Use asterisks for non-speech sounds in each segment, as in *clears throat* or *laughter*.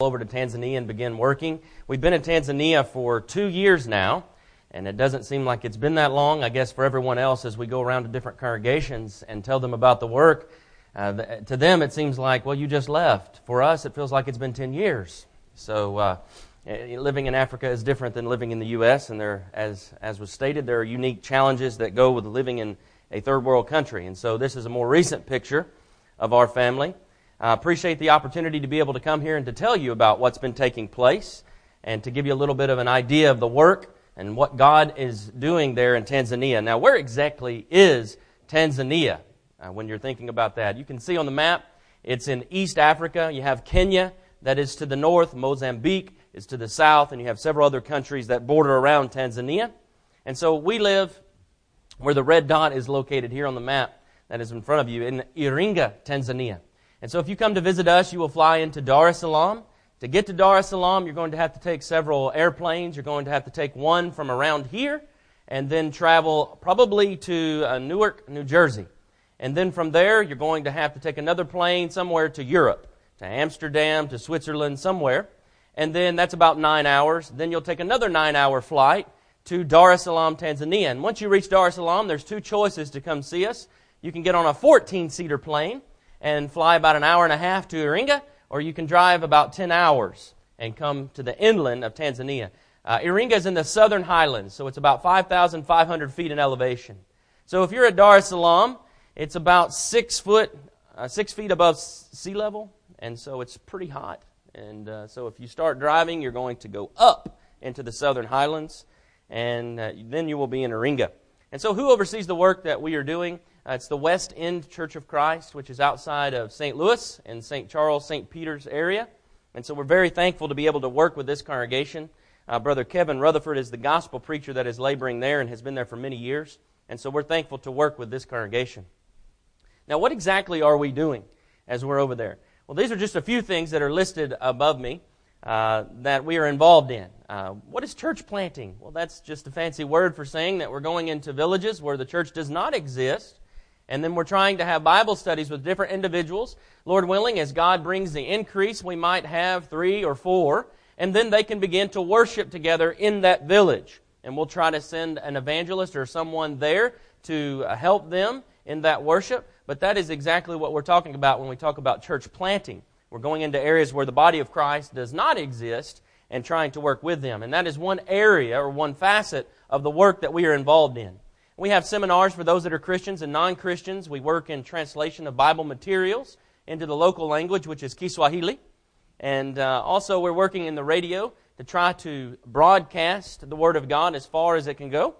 over to Tanzania and begin working. We've been in Tanzania for two years now, and it doesn't seem like it's been that long, I guess, for everyone else as we go around to different congregations and tell them about the work. Uh, to them, it seems like, well, you just left. For us, it feels like it's been 10 years. So, uh, eh, living in Africa is different than living in the U.S., and there, as, as was stated, there are unique challenges that go with living in a third world country. And so, this is a more recent picture of our family. I appreciate the opportunity to be able to come here and to tell you about what's been taking place and to give you a little bit of an idea of the work and what God is doing there in Tanzania. Now, where exactly is Tanzania uh, when you're thinking about that? You can see on the map, it's in East Africa. You have Kenya, that is to the north, Mozambique is to the south, and you have several other countries that border around Tanzania. And so we live where the red dot is located here on the map that is in front of you in Iringa, Tanzania. And so if you come to visit us, you will fly into Dar es Salaam. To get to Dar es Salaam, you're going to have to take several airplanes. You're going to have to take one from around here and then travel probably to uh, Newark, New Jersey. And then from there, you're going to have to take another plane somewhere to Europe, to Amsterdam, to Switzerland, somewhere. And then that's about nine hours. Then you'll take another nine hour flight to Dar es Salaam, Tanzania. And once you reach Dar es Salaam, there's two choices to come see us. You can get on a 14 seater plane and fly about an hour and a half to Iringa, or you can drive about 10 hours and come to the inland of Tanzania. Uh, Iringa is in the southern highlands, so it's about 5,500 feet in elevation. So if you're at Dar es Salaam, it's about six foot, uh, six feet above sea level, and so it's pretty hot. And uh, so if you start driving, you're going to go up into the southern highlands, and uh, then you will be in Iringa. And so who oversees the work that we are doing? Uh, it's the West End Church of Christ, which is outside of St. Louis and St. Charles, St. Peter's area. And so we're very thankful to be able to work with this congregation. Uh, Brother Kevin Rutherford is the gospel preacher that is laboring there and has been there for many years. And so we're thankful to work with this congregation. Now, what exactly are we doing as we're over there? Well, these are just a few things that are listed above me uh, that we are involved in. Uh, what is church planting? Well, that's just a fancy word for saying that we're going into villages where the church does not exist and then we're trying to have Bible studies with different individuals. Lord willing, as God brings the increase, we might have three or four, and then they can begin to worship together in that village. And we'll try to send an evangelist or someone there to uh, help them in that worship. But that is exactly what we're talking about when we talk about church planting. We're going into areas where the body of Christ does not exist and trying to work with them. And that is one area or one facet of the work that we are involved in. We have seminars for those that are Christians and non Christians. We work in translation of Bible materials into the local language, which is Kiswahili. And uh, also, we're working in the radio to try to broadcast the Word of God as far as it can go.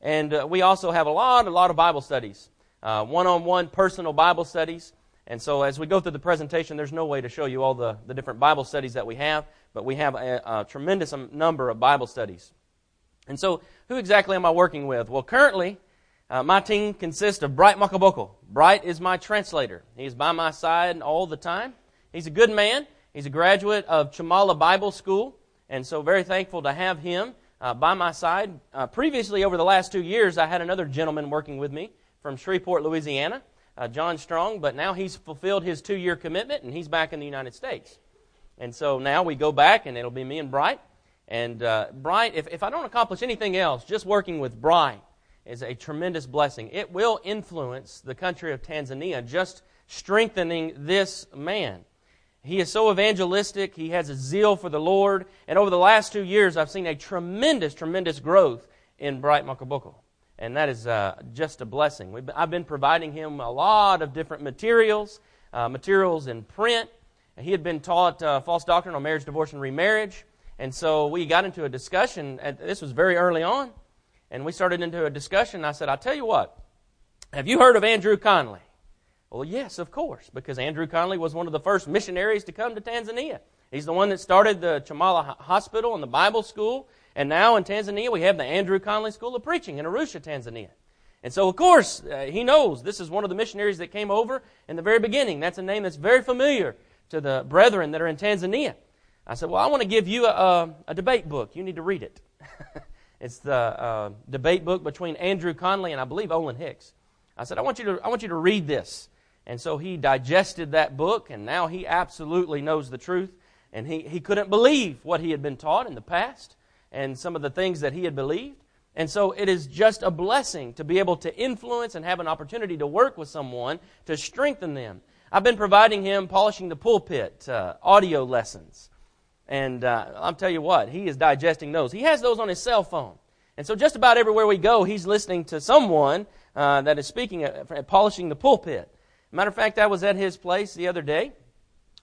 And uh, we also have a lot, a lot of Bible studies, one on one personal Bible studies. And so, as we go through the presentation, there's no way to show you all the, the different Bible studies that we have, but we have a, a tremendous number of Bible studies. And so, who exactly am I working with? Well, currently, uh, my team consists of Bright Makaboko. Bright is my translator. He's by my side all the time. He's a good man. He's a graduate of Chimala Bible School, and so very thankful to have him uh, by my side. Uh, previously, over the last two years, I had another gentleman working with me from Shreveport, Louisiana, uh, John Strong, but now he's fulfilled his two year commitment and he's back in the United States. And so now we go back, and it'll be me and Bright. And uh, Bright, if, if I don't accomplish anything else, just working with Bright is a tremendous blessing. It will influence the country of Tanzania, just strengthening this man. He is so evangelistic. He has a zeal for the Lord. And over the last two years, I've seen a tremendous, tremendous growth in Bright Makaboko. And that is uh, just a blessing. We've, I've been providing him a lot of different materials, uh, materials in print. He had been taught uh, false doctrine on marriage, divorce, and remarriage. And so we got into a discussion. At, this was very early on. And we started into a discussion. I said, I'll tell you what. Have you heard of Andrew Connally? Well, yes, of course, because Andrew Connally was one of the first missionaries to come to Tanzania. He's the one that started the Chimala Hospital and the Bible School. And now in Tanzania, we have the Andrew Connally School of Preaching in Arusha, Tanzania. And so, of course, uh, he knows this is one of the missionaries that came over in the very beginning. That's a name that's very familiar to the brethren that are in Tanzania. I said, Well, I want to give you a, a debate book. You need to read it. *laughs* it's the uh, debate book between Andrew Connally and I believe Olan Hicks. I said, I want, you to, I want you to read this. And so he digested that book, and now he absolutely knows the truth. And he, he couldn't believe what he had been taught in the past and some of the things that he had believed. And so it is just a blessing to be able to influence and have an opportunity to work with someone to strengthen them. I've been providing him polishing the pulpit, uh, audio lessons. And uh, I'll tell you what, he is digesting those. He has those on his cell phone. And so just about everywhere we go, he's listening to someone uh, that is speaking, polishing the pulpit. Matter of fact, I was at his place the other day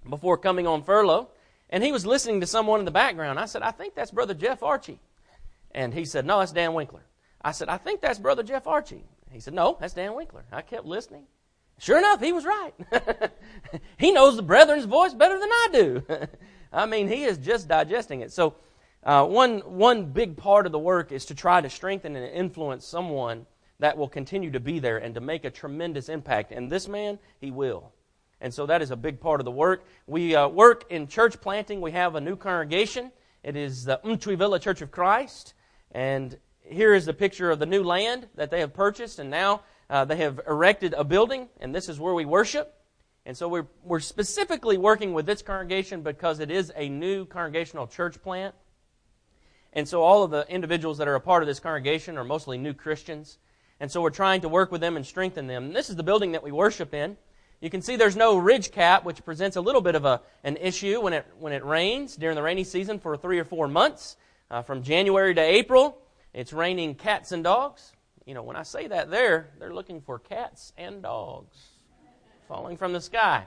before coming on furlough, and he was listening to someone in the background. I said, I think that's Brother Jeff Archie. And he said, No, that's Dan Winkler. I said, I think that's Brother Jeff Archie. He said, No, that's Dan Winkler. I kept listening. Sure enough, he was right. *laughs* he knows the brethren's voice better than I do. *laughs* I mean, he is just digesting it. So, uh, one, one big part of the work is to try to strengthen and influence someone that will continue to be there and to make a tremendous impact. And this man, he will. And so that is a big part of the work. We uh, work in church planting. We have a new congregation. It is the Umtwi Villa Church of Christ. And here is the picture of the new land that they have purchased, and now uh, they have erected a building, and this is where we worship. And so we're, we're specifically working with this congregation because it is a new congregational church plant. And so all of the individuals that are a part of this congregation are mostly new Christians. And so we're trying to work with them and strengthen them. And this is the building that we worship in. You can see there's no ridge cap, which presents a little bit of a, an issue when it, when it rains during the rainy season for three or four months uh, from January to April. It's raining cats and dogs. You know, when I say that there, they're looking for cats and dogs falling from the sky.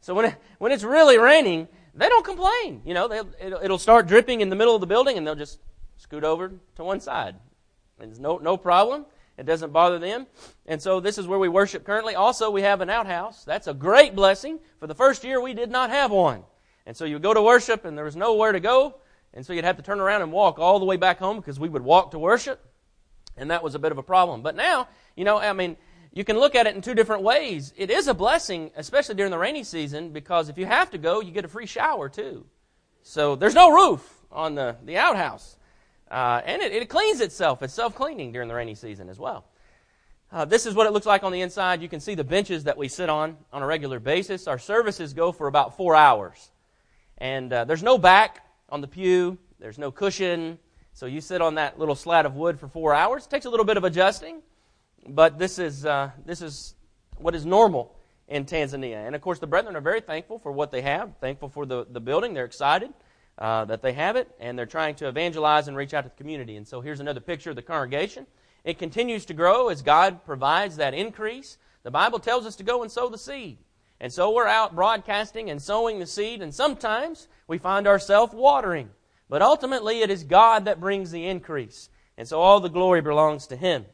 So when, it, when it's really raining, they don't complain. You know, it'll, it'll start dripping in the middle of the building and they'll just scoot over to one side. It's no, no problem. It doesn't bother them. And so this is where we worship currently. Also, we have an outhouse. That's a great blessing. For the first year, we did not have one. And so you go to worship and there was nowhere to go. And so you'd have to turn around and walk all the way back home because we would walk to worship. And that was a bit of a problem. But now, you know, I mean, you can look at it in two different ways. It is a blessing, especially during the rainy season, because if you have to go, you get a free shower too. So there's no roof on the, the outhouse. Uh, and it, it, cleans itself. It's self cleaning during the rainy season as well. Uh, this is what it looks like on the inside. You can see the benches that we sit on on a regular basis. Our services go for about four hours. And uh, there's no back on the pew. There's no cushion. So you sit on that little slat of wood for four hours. It takes a little bit of adjusting, but this is, uh, this is what is normal in Tanzania. And of course, the brethren are very thankful for what they have, thankful for the, the building. They're excited uh, that they have it, and they're trying to evangelize and reach out to the community. And so here's another picture of the congregation. It continues to grow as God provides that increase. The Bible tells us to go and sow the seed. And so we're out broadcasting and sowing the seed, and sometimes we find ourselves watering. But ultimately, it is God that brings the increase. And so all the glory belongs to Him.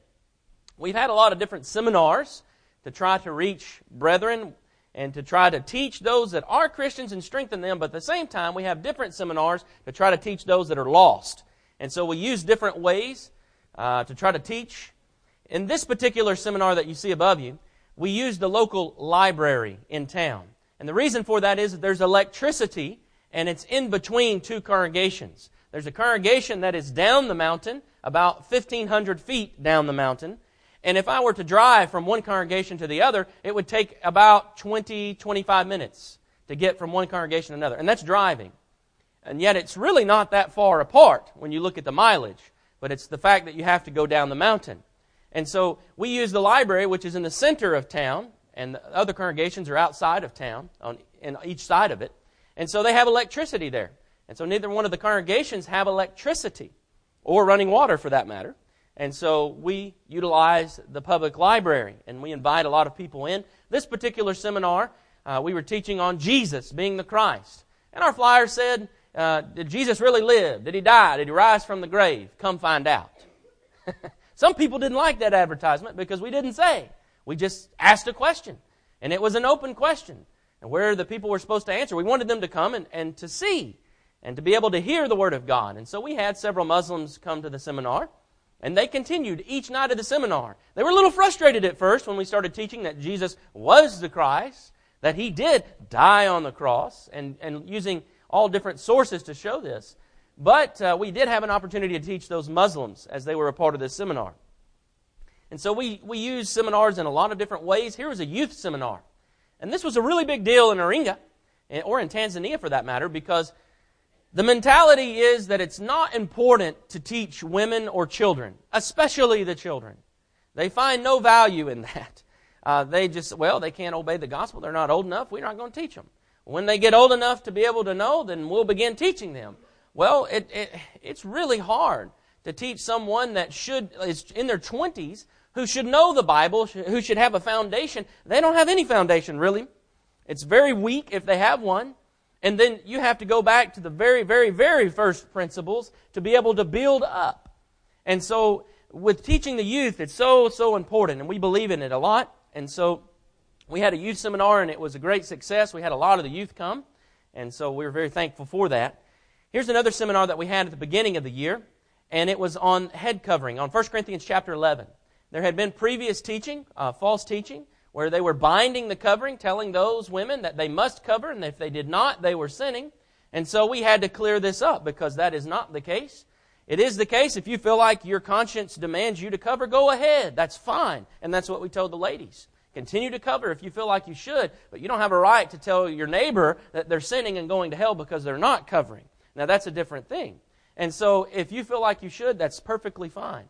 We've had a lot of different seminars to try to reach brethren and to try to teach those that are Christians and strengthen them, but at the same time, we have different seminars to try to teach those that are lost. And so we use different ways uh, to try to teach. In this particular seminar that you see above you, we use the local library in town. And the reason for that is that there's electricity and it's in between two congregations. There's a congregation that is down the mountain, about 1,500 feet down the mountain. And if I were to drive from one congregation to the other, it would take about 20, 25 minutes to get from one congregation to another. And that's driving. And yet it's really not that far apart when you look at the mileage. But it's the fact that you have to go down the mountain. And so we use the library, which is in the center of town, and the other congregations are outside of town on in each side of it. And so they have electricity there. And so neither one of the congregations have electricity or running water for that matter. And so we utilize the public library and we invite a lot of people in. This particular seminar, uh, we were teaching on Jesus being the Christ. And our flyer said, uh, Did Jesus really live? Did he die? Did he rise from the grave? Come find out. *laughs* Some people didn't like that advertisement because we didn't say. We just asked a question. And it was an open question. And where the people were supposed to answer, we wanted them to come and, and to see and to be able to hear the Word of God. And so we had several Muslims come to the seminar. And they continued each night of the seminar. They were a little frustrated at first when we started teaching that Jesus was the Christ, that he did die on the cross, and, and using all different sources to show this. But uh, we did have an opportunity to teach those Muslims as they were a part of this seminar. And so we, we use seminars in a lot of different ways. Here was a youth seminar. And this was a really big deal in Iringa, or in Tanzania for that matter, because the mentality is that it's not important to teach women or children, especially the children. They find no value in *laughs* that. Uh, they just, well, they can't obey the gospel. They're not old enough. We're not going to teach them. When they get old enough to be able to know, then we'll begin teaching them. Well, it, it, it's really hard to teach someone that should is in their 20s who should know the Bible, who should have a foundation. They don't have any foundation, really. It's very weak if they have one. And then you have to go back to the very, very, very first principles to be able to build up. And so, with teaching the youth, it's so, so important, and we believe in it a lot. And so, we had a youth seminar, and it was a great success. We had a lot of the youth come, and so we were very thankful for that. Here's another seminar that we had at the beginning of the year, and it was on head covering, on 1 Corinthians chapter 11. There had been previous teaching, uh, false teaching, where they were binding the covering, telling those women that they must cover, and if they did not, they were sinning. And so we had to clear this up because that is not the case. It is the case if you feel like your conscience demands you to cover, go ahead. That's fine. And that's what we told the ladies. Continue to cover if you feel like you should, but you don't have a right to tell your neighbor that they're sinning and going to hell because they're not covering. Now that's a different thing. And so if you feel like you should, that's perfectly fine.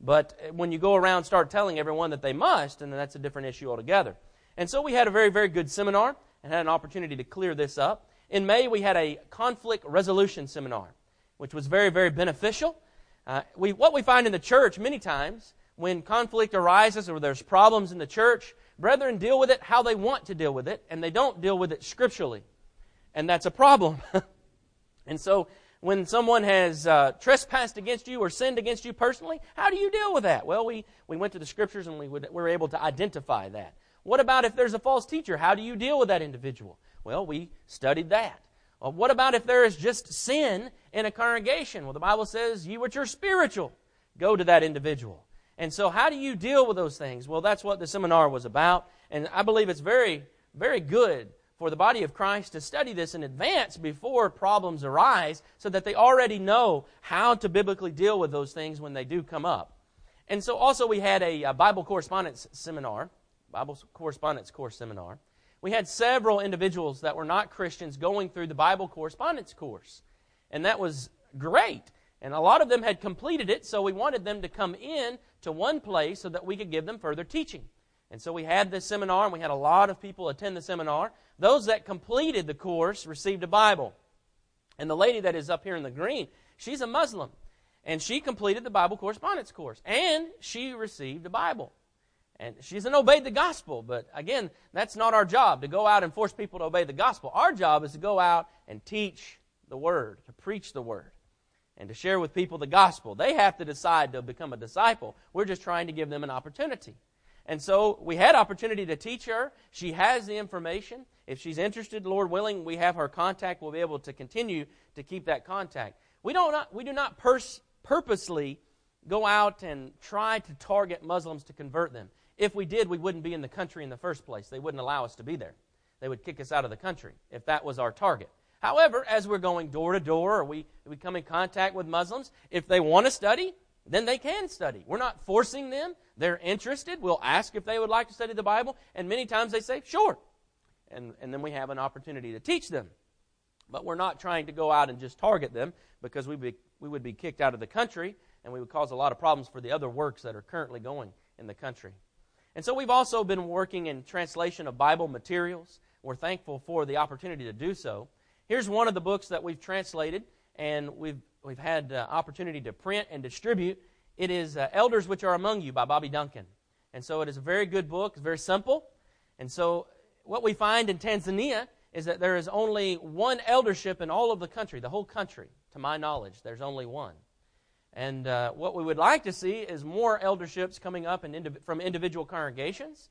But when you go around start telling everyone that they must, and then that's a different issue altogether. And so we had a very, very good seminar and had an opportunity to clear this up. In May, we had a conflict resolution seminar, which was very, very beneficial. Uh, we, what we find in the church many times, when conflict arises or there's problems in the church, brethren deal with it how they want to deal with it, and they don't deal with it scripturally. And that's a problem. *laughs* and so when someone has uh, trespassed against you or sinned against you personally, how do you deal with that? Well, we, we went to the scriptures and we would, were able to identify that. What about if there's a false teacher? How do you deal with that individual? Well, we studied that. Well, what about if there is just sin in a congregation? Well, the Bible says, you which are spiritual, go to that individual. And so, how do you deal with those things? Well, that's what the seminar was about. And I believe it's very, very good for the body of Christ to study this in advance before problems arise so that they already know how to biblically deal with those things when they do come up. And so also we had a, a Bible correspondence seminar, Bible correspondence course seminar. We had several individuals that were not Christians going through the Bible correspondence course. And that was great. And a lot of them had completed it, so we wanted them to come in to one place so that we could give them further teaching. And so we had this seminar, and we had a lot of people attend the seminar. Those that completed the course received a Bible. And the lady that is up here in the green, she's a Muslim. And she completed the Bible correspondence course. And she received a Bible. And she hasn't obeyed the gospel. But again, that's not our job to go out and force people to obey the gospel. Our job is to go out and teach the Word, to preach the Word, and to share with people the gospel. They have to decide to become a disciple. We're just trying to give them an opportunity. And so we had opportunity to teach her. She has the information. If she's interested, Lord willing, we have her contact. We'll be able to continue to keep that contact. We, don't not, we do not pers- purposely go out and try to target Muslims to convert them. If we did, we wouldn't be in the country in the first place. They wouldn't allow us to be there. They would kick us out of the country if that was our target. However, as we're going door to door or we, we come in contact with Muslims, if they want to study, then they can study. We're not forcing them. They're interested. We'll ask if they would like to study the Bible, and many times they say, sure. And, and then we have an opportunity to teach them. But we're not trying to go out and just target them because we, be, we would be kicked out of the country and we would cause a lot of problems for the other works that are currently going in the country. And so we've also been working in translation of Bible materials. We're thankful for the opportunity to do so. Here's one of the books that we've translated and we've we've had opportunity to print and distribute. It is uh, Elders Which Are Among You by Bobby Duncan. And so it is a very good book. It's very simple. And so what we find in Tanzania is that there is only one eldership in all of the country, the whole country. To my knowledge, there's only one. And uh, what we would like to see is more elderships coming up indiv- from individual congregations.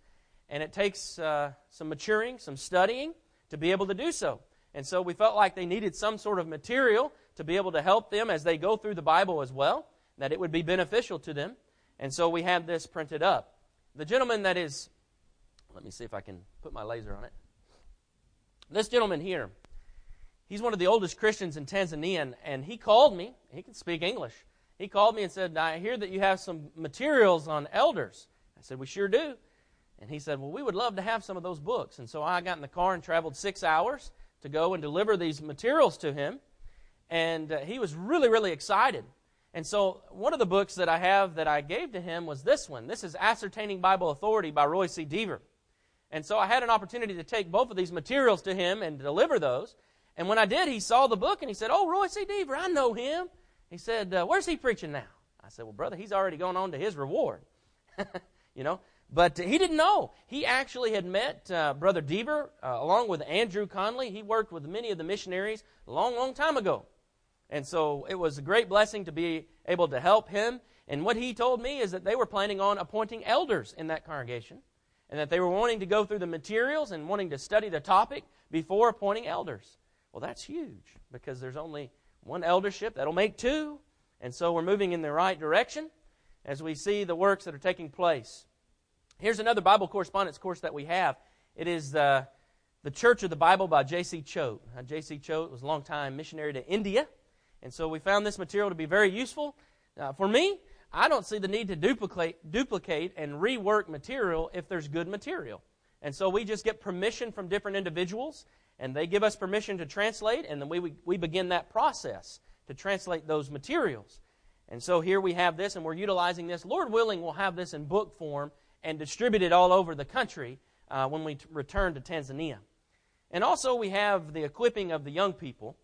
And it takes uh, some maturing, some studying to be able to do so. And so we felt like they needed some sort of material to be able to help them as they go through the Bible as well, that it would be beneficial to them. And so we have this printed up. The gentleman that is, let me see if I can put my laser on it. This gentleman here, he's one of the oldest Christians in Tanzania, and, he called me. He can speak English. He called me and said, I hear that you have some materials on elders. I said, We sure do. And he said, Well, we would love to have some of those books. And so I got in the car and traveled six hours to go and deliver these materials to him. And uh, he was really, really excited. And so, one of the books that I have that I gave to him was this one. This is Ascertaining Bible Authority by Roy C. Deaver. And so, I had an opportunity to take both of these materials to him and deliver those. And when I did, he saw the book and he said, Oh, Roy C. Deaver, I know him. He said, uh, Where's he preaching now? I said, Well, brother, he's already gone on to his reward. *laughs* you know? But he didn't know. He actually had met uh, Brother Deaver uh, along with Andrew Connally. He worked with many of the missionaries a long, long time ago. And so it was a great blessing to be able to help him. And what he told me is that they were planning on appointing elders in that congregation and that they were wanting to go through the materials and wanting to study the topic before appointing elders. Well, that's huge because there's only one eldership. That'll make two. And so we're moving in the right direction as we see the works that are taking place. Here's another Bible correspondence course that we have. It is uh, The Church of the Bible by J.C. Choate. J.C. Choate was a long time missionary to India, and so we found this material to be very useful. Uh, for me, I don't see the need to duplicate, duplicate and rework material if there's good material. And so we just get permission from different individuals, and they give us permission to translate, and then we, we begin that process to translate those materials. And so here we have this, and we're utilizing this. Lord willing, we'll have this in book form and distributed all over the country uh, when we t- return to Tanzania. And also, we have the equipping of the young people,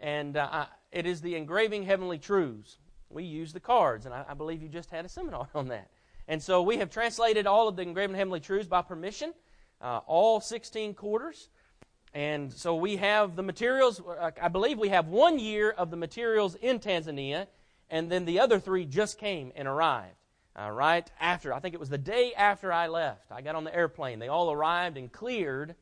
and uh, it is the engraving heavenly truths. We use the cards, and I, I, believe you just had a seminar *laughs* on that. And so we have translated all of the engraving heavenly truths by permission, uh, all 16 quarters. And so we have the materials, I believe we have one year of the materials in Tanzania, and then the other three just came and arrived uh, right after. I think it was the day after I left. I got on the airplane. They all arrived and cleared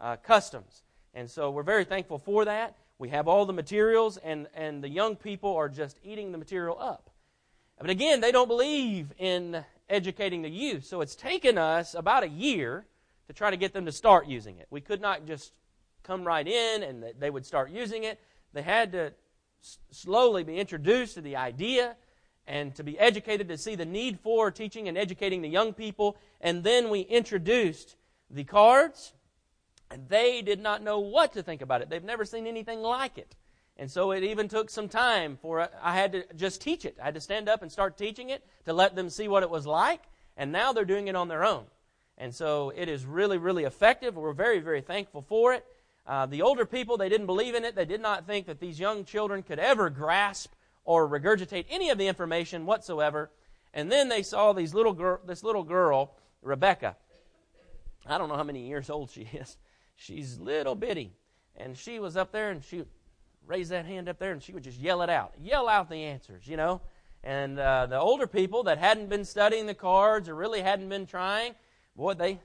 uh, customs. And so we're very thankful for that. We have all the materials, and, and the young people are just eating the material up. But again, they don't believe in educating the youth. So it's taken us about a year to try to get them to start using it. We could not just come right in and they would start using it. They had to slowly be introduced to the idea and to be educated to see the need for teaching and educating the young people. And then we introduced the cards, and they did not know what to think about it. They've never seen anything like it. And so it even took some time for I had to just teach it. I had to stand up and start teaching it to let them see what it was like. And now they're doing it on their own. And so it is really, really effective. We're very, very thankful for it. Uh, the older people, they didn't believe in it. They did not think that these young children could ever grasp or regurgitate any of the information whatsoever. And then they saw these little girl, this little girl, Rebecca. I don't know how many years old she is. She's little bitty. And she was up there and she would raise that hand up there and she would just yell it out. Yell out the answers, you know. And uh, the older people that hadn't been studying the cards or really hadn't been trying, boy, they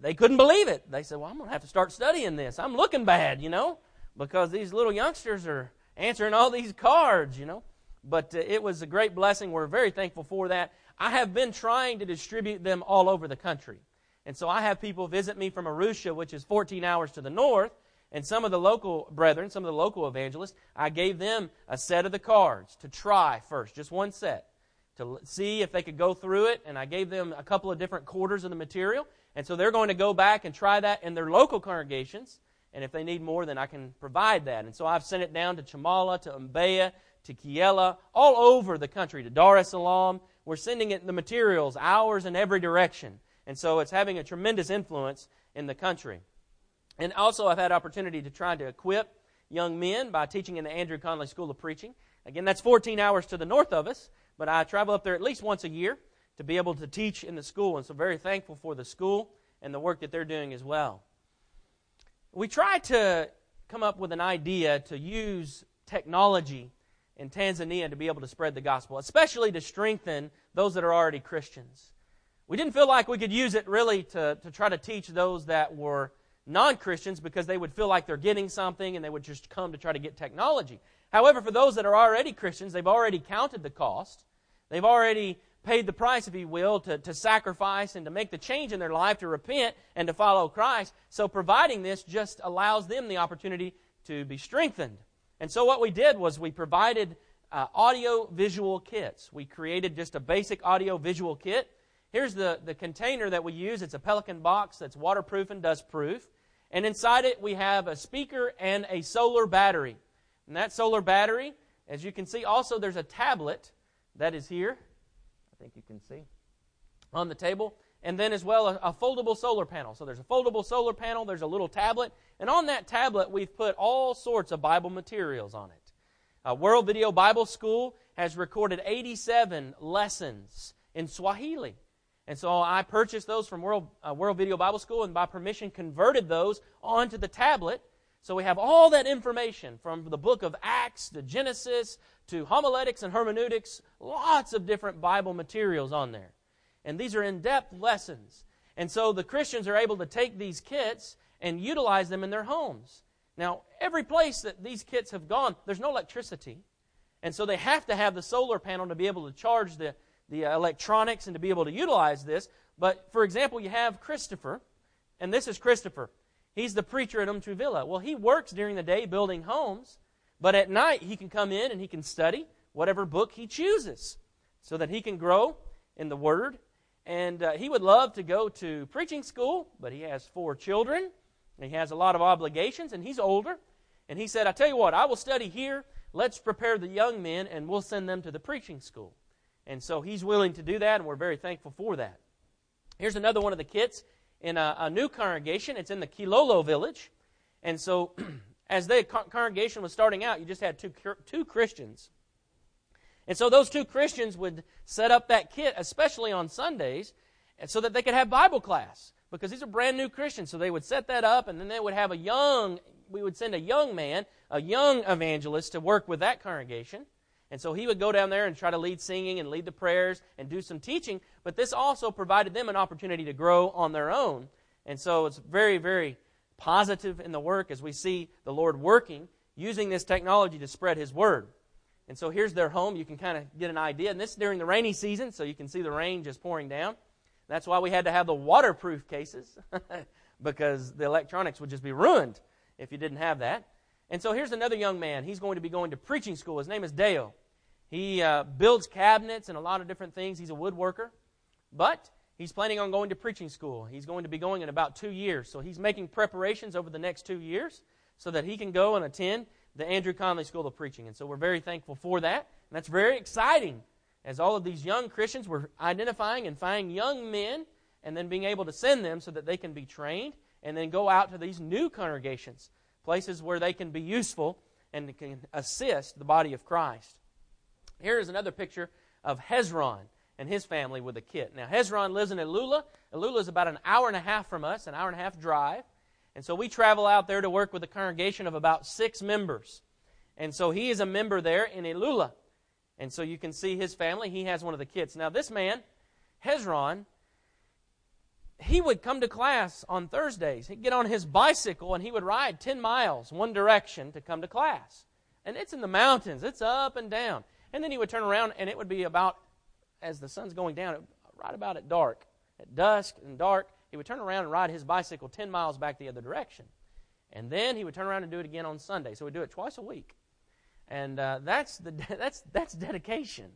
they couldn't believe it. They said, "Well, I'm going to have to start studying this. I'm looking bad, you know, because these little youngsters are answering all these cards, you know. But uh, it was a great blessing. We're very thankful for that. I have been trying to distribute them all over the country. And so I have people visit me from Arusha, which is 14 hours to the north, and some of the local brethren, some of the local evangelists, I gave them a set of the cards to try first, just one set, to see if they could go through it. And I gave them a couple of different quarters of the material. And so they're going to go back and try that in their local congregations. And if they need more, then I can provide that. And so I've sent it down to Chimala, to Mbeya, to Kyela, all over the country, to Dar es Salaam. We're sending it the materials, hours in every direction. And so it's having a tremendous influence in the country. And also, I've had opportunity to try to equip young men by teaching in the Andrew Connally School of Preaching. Again, that's 14 hours to the north of us, but I travel up there at least once a year to be able to teach in the school. And so, very thankful for the school and the work that they're doing as well we try to come up with an idea to use technology in Tanzania to be able to spread the gospel, especially to strengthen those that are already Christians. We didn't feel like we could use it really to, to try to teach those that were non Christians because they would feel like they're getting something and they would just come to try to get technology. However, for those that are already Christians, they've already counted the cost. They've already paid the price, if you will, to, to sacrifice and to make the change in their life, to repent and to follow Christ. So providing this just allows them the opportunity to be strengthened. And so what we did was we provided uh, audio visual kits. We created just a basic audio visual kit. Here's the, the container that we use. It's a Pelican box that's waterproof and dust proof. And inside it, we have a speaker and a solar battery. And that solar battery, as you can see, also there's a tablet that is here. I think you can see on the table. And then, as well, a, a foldable solar panel. So there's a foldable solar panel, there's a little tablet. And on that tablet, we've put all sorts of Bible materials on it. Uh, World Video Bible School has recorded 87 lessons in Swahili. And so I purchased those from World, uh, World Video Bible School and by permission converted those onto the tablet. So we have all that information from the book of Acts to Genesis to homiletics and hermeneutics, lots of different Bible materials on there. And these are in depth lessons. And so the Christians are able to take these kits and utilize them in their homes. Now, every place that these kits have gone, there's no electricity. And so they have to have the solar panel to be able to charge the, the electronics and to be able to utilize this. But for example, you have Christopher, and this is Christopher. He's the preacher at Umtruvilla. Well, he works during the day building homes, but at night he can come in and he can study whatever book he chooses so that he can grow in the Word. And uh, he would love to go to preaching school, but he has four children he has a lot of obligations, and he's older. And he said, I tell you what, I will study here. Let's prepare the young men, and we'll send them to the preaching school. And so he's willing to do that, and we're very thankful for that. Here's another one of the kits in a, a new congregation. It's in the Kilolo village. And so, *clears throat* as the congregation was starting out, you just had two, two Christians. And so, those two Christians would set up that kit, especially on Sundays, so that they could have Bible class because these are brand new Christians. So they would set that up, and then they would have a young, we would send a young man, a young evangelist to work with that congregation. And so he would go down there and try to lead singing and lead the prayers and do some teaching. But this also provided them an opportunity to grow on their own. And so it's very, very positive in the work as we see the Lord working, using this technology to spread His word. And so here's their home. You can kind of get an idea. And this is during the rainy season, so you can see the rain just pouring down. That's why we had to have the waterproof cases *laughs* because the electronics would just be ruined if you didn't have that. And so here's another young man. He's going to be going to preaching school. His name is Dale. He uh, builds cabinets and a lot of different things. He's a woodworker. But he's planning on going to preaching school. He's going to be going in about two years. So he's making preparations over the next two years so that he can go and attend the Andrew Connally School of Preaching. And so we're very thankful for that. And that's very exciting as all of these young Christians were identifying and finding young men and then being able to send them so that they can be trained and then go out to these new congregations, places where they can be useful and can assist the body of Christ. Here is another picture of Hezron and his family with a kit. Now, Hezron lives in Ilula. Ilula is about an hour and a half from us, an hour and a half drive. And so we travel out there to work with a congregation of about six members. And so he is a member there in Ilula. And so you can see his family. He has one of the kids. Now, this man, Hezron, he would come to class on Thursdays. He'd get on his bicycle and he would ride 10 miles one direction to come to class. And it's in the mountains, it's up and down. And then he would turn around and it would be about, as the sun's going down, right about at dark. At dusk and dark, he would turn around and ride his bicycle 10 miles back the other direction. And then he would turn around and do it again on Sunday. So we'd do it twice a week. And uh, that's, the, *laughs* that's, that's dedication.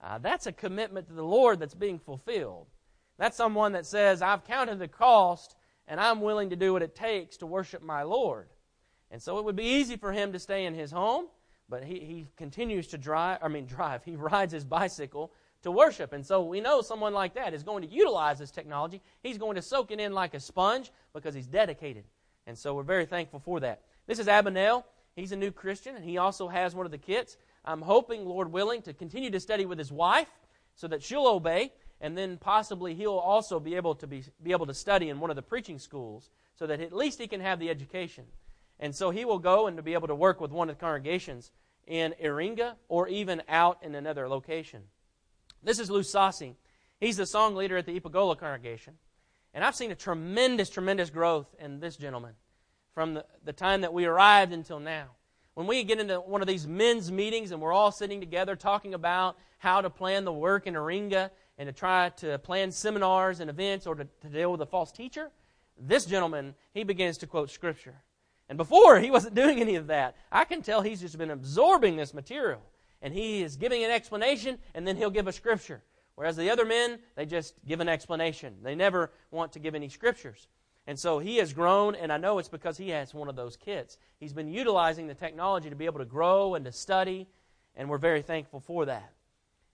Uh, that's a commitment to the Lord that's being fulfilled. That's someone that says, I've counted the cost and I'm willing to do what it takes to worship my Lord. And so it would be easy for him to stay in his home, but he, he continues to drive, I mean, *laughs* drive, he rides his bicycle to worship. And so we know someone like that is going to utilize this technology. He's going to soak it in like a sponge because he's dedicated. And so we're very thankful for that. This is Abinel. He's a new Christian, and he also has one of the kits. I'm hoping, Lord willing, to continue to study with his wife so that she'll obey, and then possibly he'll also be able to be, be able to study in one of the preaching schools so that at least he can have the education. And so he will go and to be able to work with one of the congregations in Iringa or even out in another location. This is Lusasi. He's the song leader at the Ipogolo congregation. And I've seen a tremendous, tremendous growth in this gentleman from the, the time that we arrived until now. When we get into one of these men's meetings and we're all sitting together talking about how to plan the work in Iringa and to try to plan seminars and events or to, to deal with a false teacher, this gentleman, he begins to quote Scripture. And before, he wasn't doing any of that. I can tell he's just been absorbing this material. And he is giving an explanation, and then he'll give a Scripture. Whereas the other men, they just give an explanation. They never want to give any Scriptures. And so he has grown, and I know it's because he has one of those kits. He's been utilizing the technology to be able to grow and to study, and we're very thankful for that.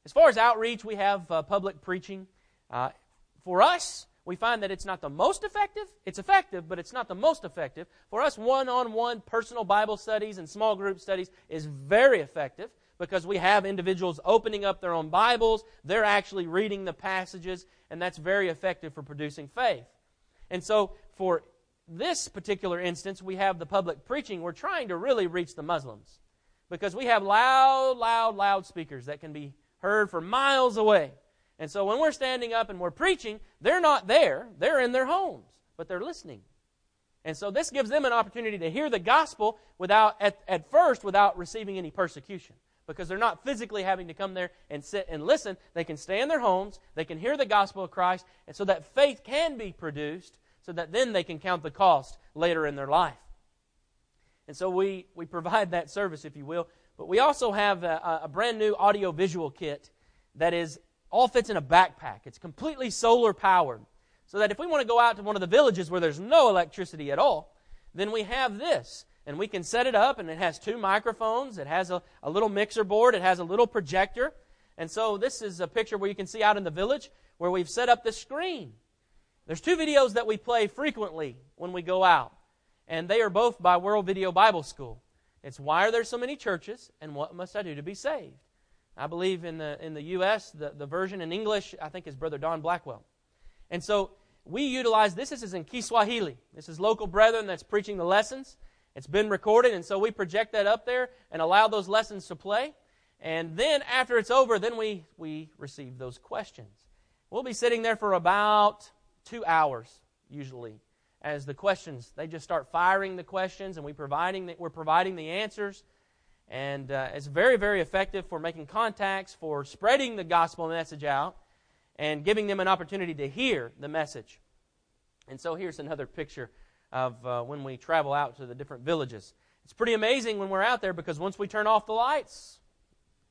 As far as outreach, we have uh, public preaching. Uh, for us, we find that it's not the most effective. It's effective, but it's not the most effective. For us, one on one personal Bible studies and small group studies is very effective because we have individuals opening up their own Bibles. They're actually reading the passages, and that's very effective for producing faith. And so, for this particular instance, we have the public preaching. We're trying to really reach the Muslims because we have loud, loud, loud speakers that can be heard for miles away. And so when we're standing up and we're preaching, they're not there. They're in their homes, but they're listening. And so this gives them an opportunity to hear the gospel without, at, at first, without receiving any persecution. Because they're not physically having to come there and sit and listen. They can stay in their homes. They can hear the gospel of Christ. And so that faith can be produced so that then they can count the cost later in their life. And so we, we provide that service, if you will. But we also have a, a brand new audio visual kit that is all fits in a backpack. It's completely solar powered. So that if we want to go out to one of the villages where there's no electricity at all, then we have this. And we can set it up, and it has two microphones. It has a, a little mixer board. It has a little projector. And so this is a picture where you can see out in the village where we've set up this screen. There's two videos that we play frequently when we go out, and they are both by World Video Bible School. It's Why Are There So Many Churches, and What Must I Do to Be Saved? I believe in the, in the U.S., the, the version in English, I think, is Brother Don Blackwell. And so we utilize this. This is in Kiswahili. This is local brethren that's preaching the lessons. It's been recorded, and so we project that up there and allow those lessons to play. And then after it's over, then we, we receive those questions. We'll be sitting there for about two hours, usually, as the questions, they just start firing the questions, and we providing the, we're providing the answers. And uh, it's very, very effective for making contacts, for spreading the gospel message out, and giving them an opportunity to hear the message. And so here's another picture of uh, when we travel out to the different villages. It's pretty amazing when we're out there because once we turn off the lights,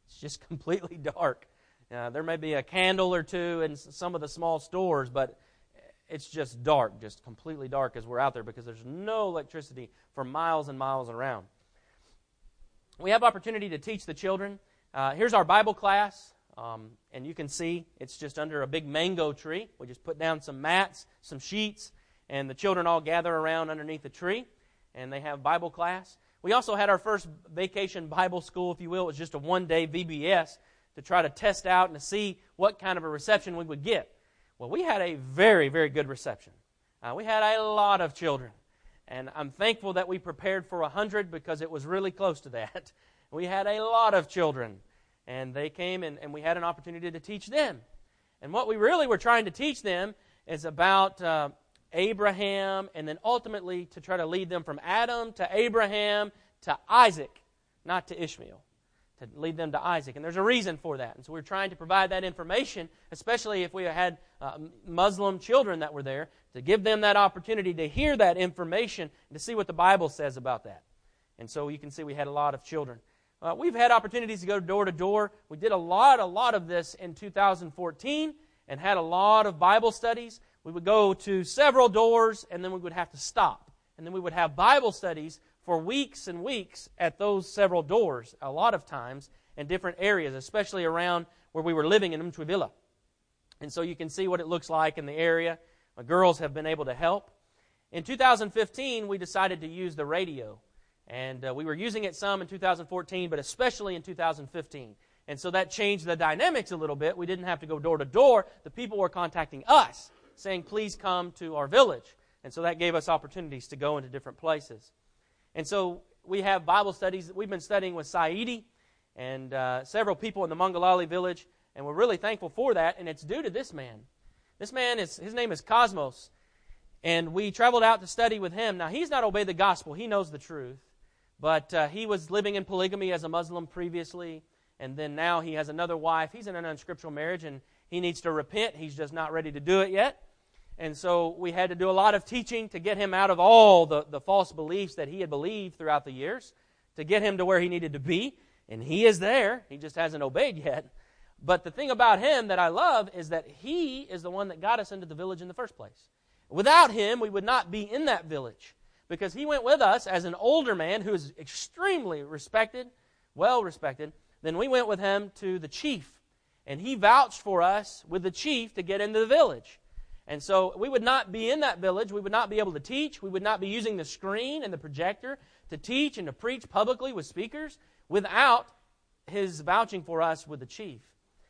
it's just *laughs* completely dark. Uh, there may be a candle or two in some of the small stores, but it's just dark, just completely dark as we're out there because there's no electricity for miles and miles around we have opportunity to teach the children. Uh, here's our Bible class, um, and you can see it's just under a big mango tree. We just put down some mats, some sheets, and the children all gather around underneath the tree, and they have Bible class. We also had our first vacation Bible school, if you will. It was just a one day VBS to try to test out and to see what kind of a reception we would get. Well, we had a very, very good reception. Uh, we had a lot of children. And I'm thankful that we prepared for 100 because it was really close to that. *laughs* We had a lot of children, and they came and, and we had an opportunity to teach them. And what we really were trying to teach them is about uh, Abraham and then ultimately to try to lead them from Adam to Abraham to Isaac, not to Ishmael to lead them to Isaac. And there's a reason for that. And so we're trying to provide that information, especially if we had uh, Muslim children that were there, to give them that opportunity to hear that information and to see what the Bible says about that. And so you can see we had a lot of children. Uh, we've had opportunities to go door to door. We did a lot, a lot of this in 2014 and had a lot of Bible studies. We would go to several doors and then we would have to stop. And then we would have Bible studies for weeks and weeks at those several doors, a lot of times, in different areas, especially around where we were living in Mtwivila. And so you can see what it looks like in the area. My girls have been able to help. In 2015, we decided to use the radio. And uh, we were using it some in 2014, but especially in 2015. And so that changed the dynamics a little bit. We didn't have to go door to door. The people were contacting us, saying, please come to our village. And so that gave us opportunities to go into different places. And so we have Bible studies. that We've been studying with Saidi and uh, several people in the Mangalali village, and we're really thankful for that. And it's due to this man. This man is his name is Cosmos, and we traveled out to study with him. Now he's not obeyed the gospel; he knows the truth, but uh, he was living in polygamy as a Muslim previously, and then now he has another wife. He's in an unscriptural marriage, and he needs to repent. He's just not ready to do it yet. And so we had to do a lot of teaching to get him out of all the, the false beliefs that he had believed throughout the years, to get him to where he needed to be. And he is there. He just hasn't obeyed yet. But the thing about him that I love is that he is the one that got us into the village in the first place. Without him, we would not be in that village because he went with us as an older man who is extremely respected, well respected. Then we went with him to the chief, and he vouched for us with the chief to get into the village. And so we would not be in that village. We would not be able to teach. We would not be using the screen and the projector to teach and to preach publicly with speakers without his vouching for us with the chief.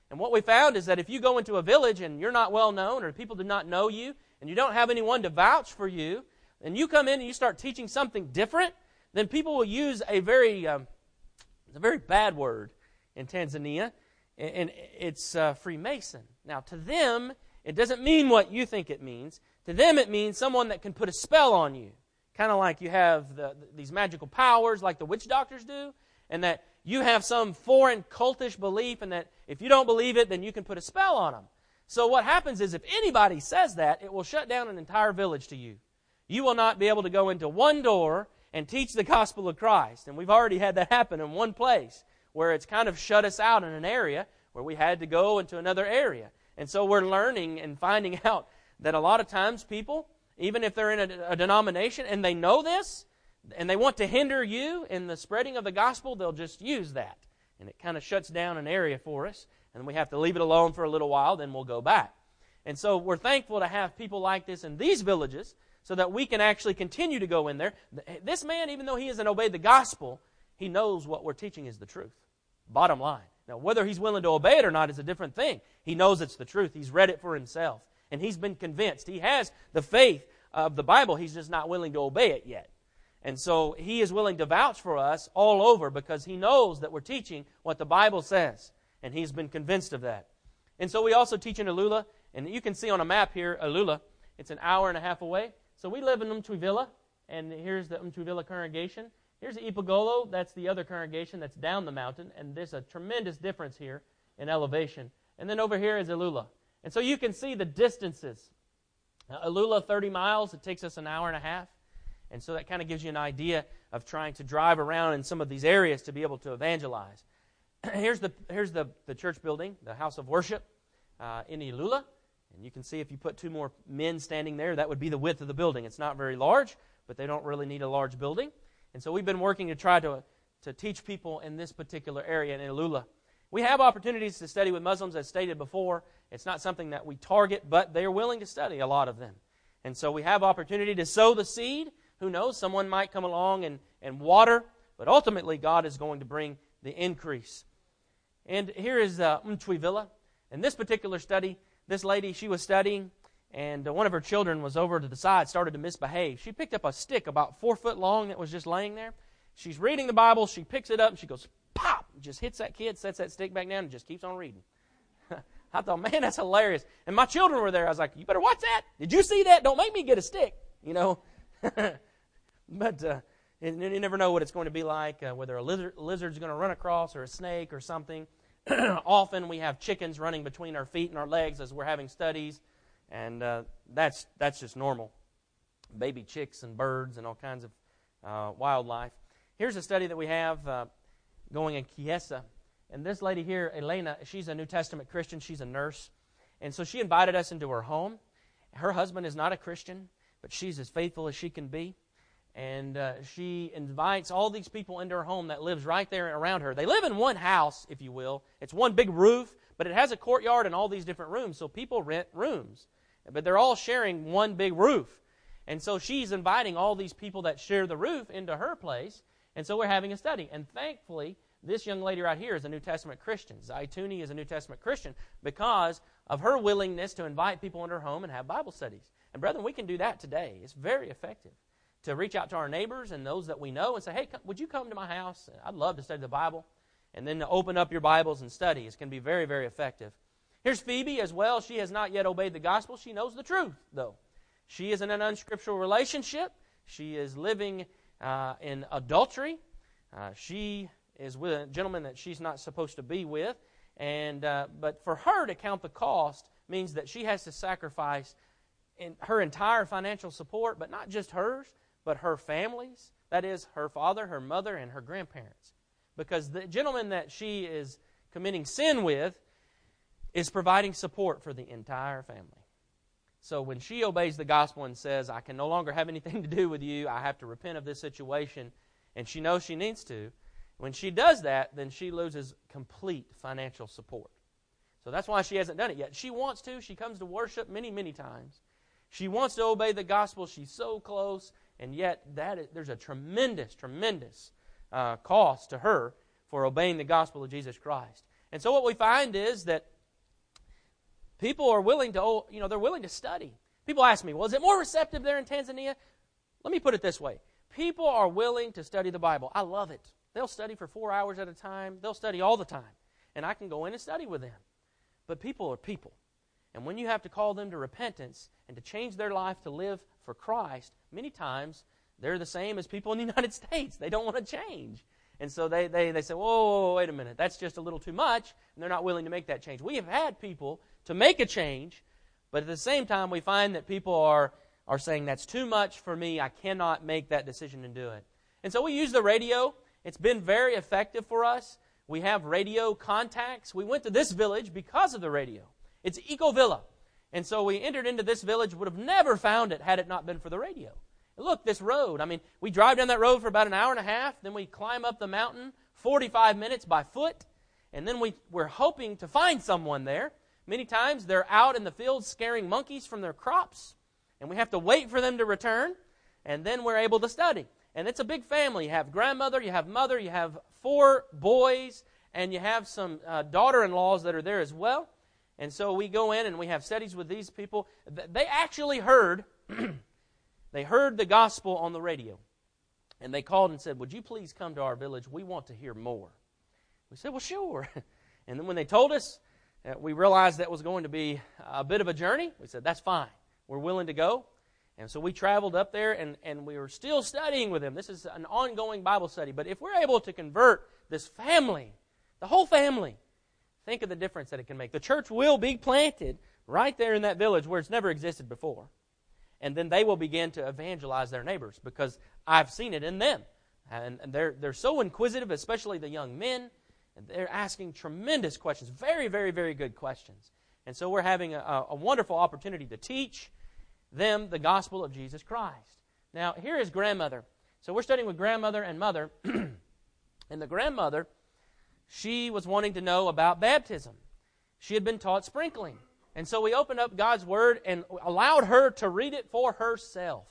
And what we found is that if you go into a village and you're not well known or people do not know you and you don't have anyone to vouch for you, and you come in and you start teaching something different, then people will use a very, um, a very bad word in Tanzania, and it's uh, Freemason. Now, to them, it doesn't mean what you think it means. To them, it means someone that can put a spell on you. Kind of like you have the, these magical powers like the witch doctors do, and that you have some foreign cultish belief, and that if you don't believe it, then you can put a spell on them. So what happens is if anybody says that, it will shut down an entire village to you. You will not be able to go into one door and teach the gospel of Christ. And we've already had that happen in one place where it's kind of shut us out in an area where we had to go into another area. And so we're learning and finding *laughs* out that a lot of times people, even if they're in a, a denomination and they know this, and they want to hinder you in the spreading of the gospel, they'll just use that. And it kind of shuts down an area for us, and we have to leave it alone for a little while, then we'll go back. And so we're thankful to have people like this in these villages so that we can actually continue to go in there. This man, even though he hasn't obeyed the gospel, he knows what we're teaching is the truth. Bottom line. Now, whether he's willing to obey it or not is a different thing. He knows it's the truth. He's read it for himself. And he's been convinced. He has the faith of the Bible. He's just not willing to obey it yet. And so he is willing to vouch for us all over because he knows that we're teaching what the Bible says. And he's been convinced of that. And so we also teach in Ilula. And you can see on a map here, Ilula. It's an hour and a half away. So we live in Mtwivila. And here's the Mtwivila congregation. Here's Ipogolo. That's the other congregation that's down the mountain. And there's a tremendous difference here in elevation. And then over here is Ilula. And so you can see the distances. Uh, Ilula, 30 miles. It takes us an hour and a half. And so that kind of gives you an idea of trying to drive around in some of these areas to be able to evangelize. *clears throat* here's the, here's the, the church building, the house of worship uh, in Ilula. And you can see if you put two more men standing there, that would be the width of the building. It's not very large, but they don't really need a large building. And so we've been working to try to, to teach people in this particular area in Ilula. We have opportunities to study with Muslims, as stated before. It's not something that we target, but they're willing to study, a lot of them. And so we have opportunity to sow the seed who knows? Someone might come along and, and water, but ultimately God is going to bring the increase. And here is uh, Mtwivila. In this particular study, this lady, she was studying, and uh, one of her children was over to the side, started to misbehave. She picked up a stick about four foot long that was just laying there. She's reading the Bible, she picks it up, and she goes, pop, just hits that kid, sets that stick back down, and just keeps on reading. *laughs* I thought, man, that's hilarious. And my children were there. I was like, you better watch that. Did you see that? Don't make me get a stick. You know, *laughs* but uh, you never know what it's going to be like, uh, whether a lizard, lizard's going to run across or a snake or something. *clears throat* Often we have chickens running between our feet and our legs as we're having studies, and uh, that's, that's just normal. Baby chicks and birds and all kinds of uh, wildlife. Here's a study that we have uh, going in Chiesa. And this lady here, Elena, she's a New Testament Christian. She's a nurse. And so she invited us into her home. Her husband is not a Christian, but she's as faithful as she can be and uh, she invites all these people into her home that lives right there around her. They live in one house, if you will. It's one big roof, but it has a courtyard and all these different rooms, so people rent rooms. But they're all sharing one big roof. And so she's inviting all these people that share the roof into her place, and so we're having a study. And thankfully, this young lady right here is a New Testament Christian. Zaituni is a New Testament Christian because of her willingness to invite people into her home and have Bible studies. And brethren, we can do that today. It's very effective to reach out to our neighbors and those that we know and say, hey, would you come to my house? I'd love to study the Bible. And then to open up your Bibles and study. It's going to be very, very effective. Here's Phoebe as well. She has not yet obeyed the gospel. She knows the truth, though. She is in an unscriptural relationship. She is living uh, in adultery. Uh, she is with a gentleman that she's not supposed to be with. And, uh, but for her to count the cost means that she has to sacrifice in her entire financial support, but not just hers, but her family's. that is, her father, her mother, and her grandparents. Because the gentleman that she is committing sin with is providing support for the entire family. So when she obeys the gospel and says, I can no longer have anything to do with you, I have to repent of this situation, and she knows she needs to, when she does that, then she loses complete financial support. So that's why she hasn't done it yet. She wants to. She comes to worship many, many times. She wants to obey the gospel. She's so close, and yet that is, there's a tremendous, tremendous uh, cost to her for obeying the gospel of Jesus Christ. And so what we find is that people are willing to, oh, you know, they're willing to study. People ask me, well, is it more receptive there in Tanzania? Let me put it this way. People are willing to study the Bible. I love it. They'll study for four hours at a time. They'll study all the time. And I can go in and study with them. But people are people. And when you have to call them to repentance and to change their life to live for Christ, many times they're the same as people in the *laughs* United States. They don't want to change. And so they, they, they say, whoa, whoa, whoa, wait a minute, that's just a little too much, and they're not willing to make that change. We have had people to make a change, but at the same time, we find that people are, are saying, that's too much for me, I cannot make that decision and do it. And so we use the radio. It's been very effective for us. We have radio contacts. We went to this village because of the radio. It's Eco Villa. And so we entered into this village, would have never found it had it not been for the radio. Look, this road. I mean, we drive down that road for about an hour and a half, then we climb up the mountain 45 minutes by foot, and then we, we're hoping to find someone there. Many times they're out in the fields scaring monkeys from their crops, and we have to wait for them to return, and then we're able to study. And it's a big family. You have grandmother, you have mother, you have four boys, and you have some uh, daughter in laws that are there as well. And so we go in and we have studies with these people. They actually heard *clears throat* They heard the gospel on the radio. And they called and said, Would you please come to our village? We want to hear more. We said, Well, sure. *laughs* And then when they told us, uh, we realized that was going to be a bit of a journey. We said, That's fine. We're willing to go. And so we traveled up there and, and we were still studying with them. This is an ongoing Bible study. But if we're able to convert this family, the whole family, think of the difference that it can make. The church will be planted right there in that village where it's never existed before and then they will begin to evangelize their neighbors because I've seen it in them. And, they're, they're so inquisitive, especially the young men, and they're asking tremendous questions, very, very, very good questions. And so we're having a, a wonderful opportunity to teach them the gospel of Jesus Christ. Now, here is grandmother. So we're studying with grandmother and mother. *clears throat* and the grandmother, she was wanting to know about baptism. She had been taught sprinkling. And so we opened up God's Word and allowed her to read it for herself.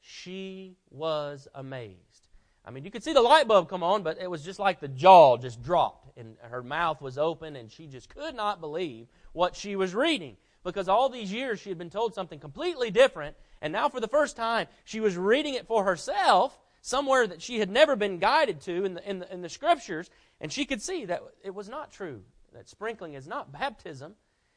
She was amazed. I mean, you could see the light bulb come on, but it was just like the jaw just dropped, and her mouth was open, and she just could not believe what she was reading. Because all these years she had been told something completely different, and now for the first time she was reading it for herself, somewhere that she had never been guided to in the, in the, in the scriptures, and she could see that it was not true. That sprinkling is not baptism.